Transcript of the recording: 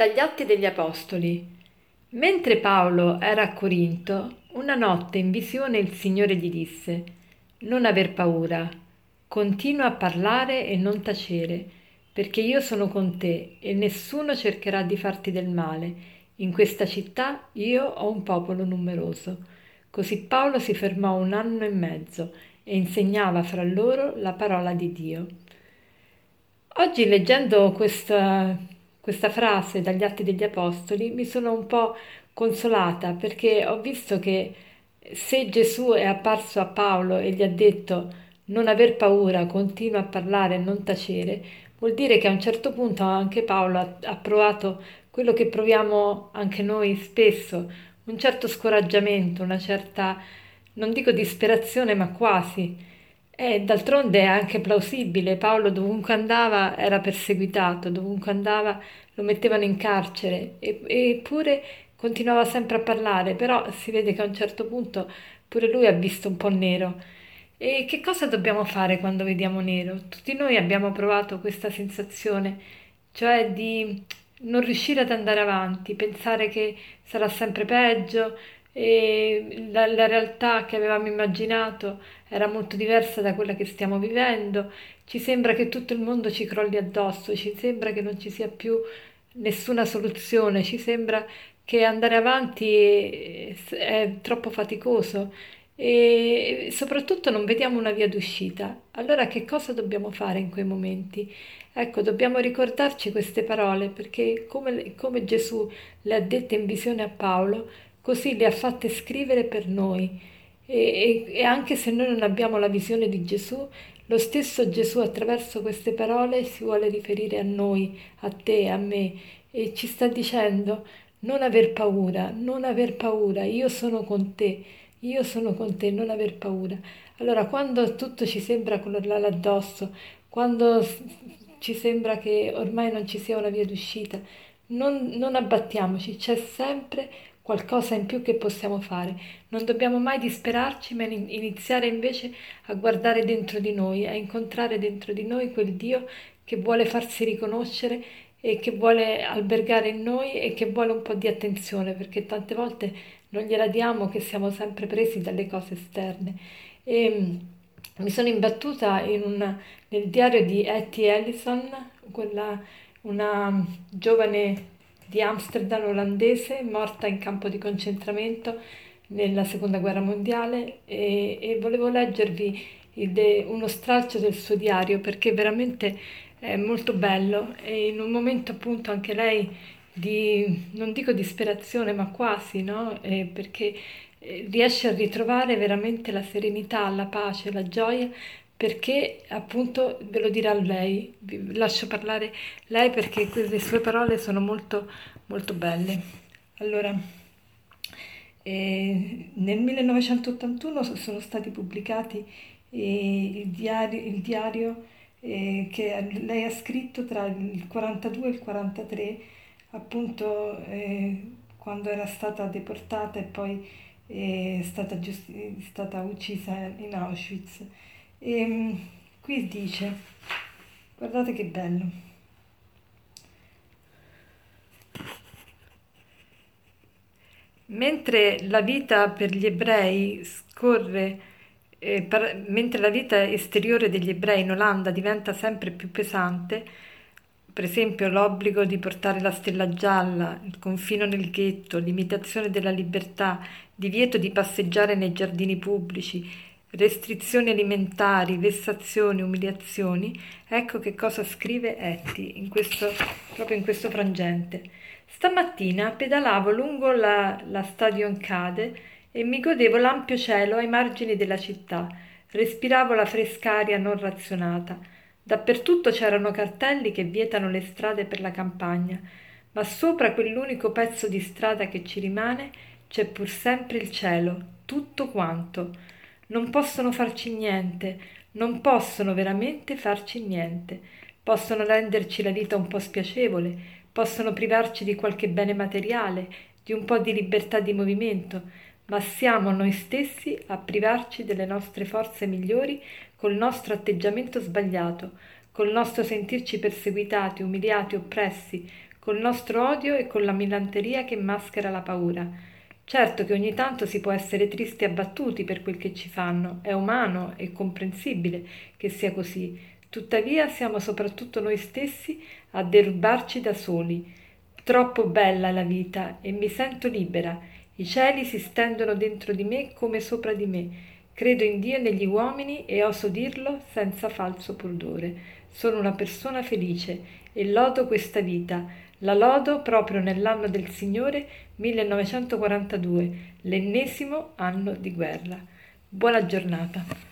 Dagli Atti degli Apostoli. Mentre Paolo era a Corinto, una notte in visione il Signore gli disse: Non aver paura, continua a parlare e non tacere, perché io sono con te e nessuno cercherà di farti del male. In questa città io ho un popolo numeroso. Così Paolo si fermò un anno e mezzo e insegnava fra loro la parola di Dio. Oggi leggendo questa, questa frase dagli Atti degli Apostoli mi sono un po' consolata perché ho visto che se Gesù è apparso a Paolo e gli ha detto non aver paura, continua a parlare non tacere, vuol dire che a un certo punto anche Paolo ha, ha provato quello che proviamo anche noi spesso, un certo scoraggiamento, una certa, non dico disperazione, ma quasi. E d'altronde è anche plausibile, Paolo dovunque andava era perseguitato, dovunque andava lo mettevano in carcere, eppure continuava sempre a parlare, però si vede che a un certo punto pure lui ha visto un po' nero. E che cosa dobbiamo fare quando vediamo nero? Tutti noi abbiamo provato questa sensazione, cioè di non riuscire ad andare avanti, pensare che sarà sempre peggio, e la, la, realtà che avevamo immaginato era molto diversa da quella che stiamo vivendo, ci sembra che tutto il mondo ci crolli addosso, ci sembra che non ci sia più nessuna soluzione, ci sembra che andare avanti è, è troppo faticoso e soprattutto non vediamo una via d'uscita. Allora che cosa dobbiamo fare in quei momenti? Ecco, dobbiamo ricordarci queste parole perché come, come Gesù le ha dette in visione a Paolo, così le ha fatte scrivere per noi. E, e, e, anche se noi non abbiamo la visione di Gesù, lo stesso Gesù attraverso queste parole si vuole riferire a noi, a te, a me, e ci sta dicendo non aver paura, non aver paura, io sono con te, io sono con te, non aver paura. Allora, quando tutto ci sembra crollare addosso, quando ci sembra che ormai non ci sia una via d'uscita, non, non abbattiamoci, c'è sempre qualcosa in più che possiamo fare. Non dobbiamo mai disperarci, ma iniziare invece a guardare dentro di noi, a incontrare dentro di noi quel Dio che vuole farsi riconoscere e che vuole albergare in noi e che vuole un po' di attenzione, perché tante volte non gliela diamo che siamo sempre presi dalle cose esterne. E mm, mi sono imbattuta in una, nel diario di Etty Ellison, quella, una giovane di Amsterdam olandese, morta in campo di concentramento nella seconda guerra mondiale e, e volevo leggervi il, uno stralcio del suo diario perché veramente è molto bello e in un momento appunto anche lei di, non dico disperazione ma quasi, no? Eh, perché eh, riesce a ritrovare veramente la serenità, la pace, la gioia perché appunto ve lo dirà lei, vi lascio parlare lei perché le sue parole sono molto molto belle. Allora, eh, nel 1981 sono stati pubblicati eh, il diario, il diario eh, che lei ha scritto tra il 42 e il 43, appunto eh, quando era stata deportata e poi è stata, giusti- stata uccisa in Auschwitz. E ehm, qui dice, guardate che bello. Mentre la vita per gli ebrei scorre, eh, par- mentre la vita esteriore degli ebrei in Olanda diventa sempre più pesante, per esempio l'obbligo di portare la stella gialla, il confino nel ghetto, limitazione della libertà, divieto di passeggiare nei giardini pubblici, restrizioni alimentari, vessazioni, umiliazioni, ecco che cosa scrive Etty in questo, proprio in questo frangente. Stamattina pedalavo lungo la, la Stadion Cade e mi godevo l'ampio cielo ai margini della città, respiravo la fresca aria non razionata. Dappertutto c'erano cartelli che vietano le strade per la campagna, ma sopra quell'unico pezzo di strada che ci rimane c'è pur sempre il cielo, tutto quanto non possono farci niente, non possono veramente farci niente. Possono renderci la vita un po' spiacevole, possono privarci di qualche bene materiale, di un po' di libertà di movimento, ma siamo noi stessi a privarci delle nostre forze migliori col nostro atteggiamento sbagliato, col nostro sentirci perseguitati, umiliati, oppressi, col nostro odio e con la milanteria che maschera la paura. Certo che ogni tanto si può essere tristi e abbattuti per quel che ci fanno, è umano e comprensibile che sia così. Tuttavia siamo soprattutto noi stessi a derubarci da soli. Troppo bella la vita e mi sento libera. I cieli si stendono dentro di me come sopra di me. Credo in Dio e negli uomini e oso dirlo senza falso pudore. Sono una persona felice e lodo questa vita. La lodo proprio nell'anno del Signore 1942, l'ennesimo anno di guerra. Buona giornata.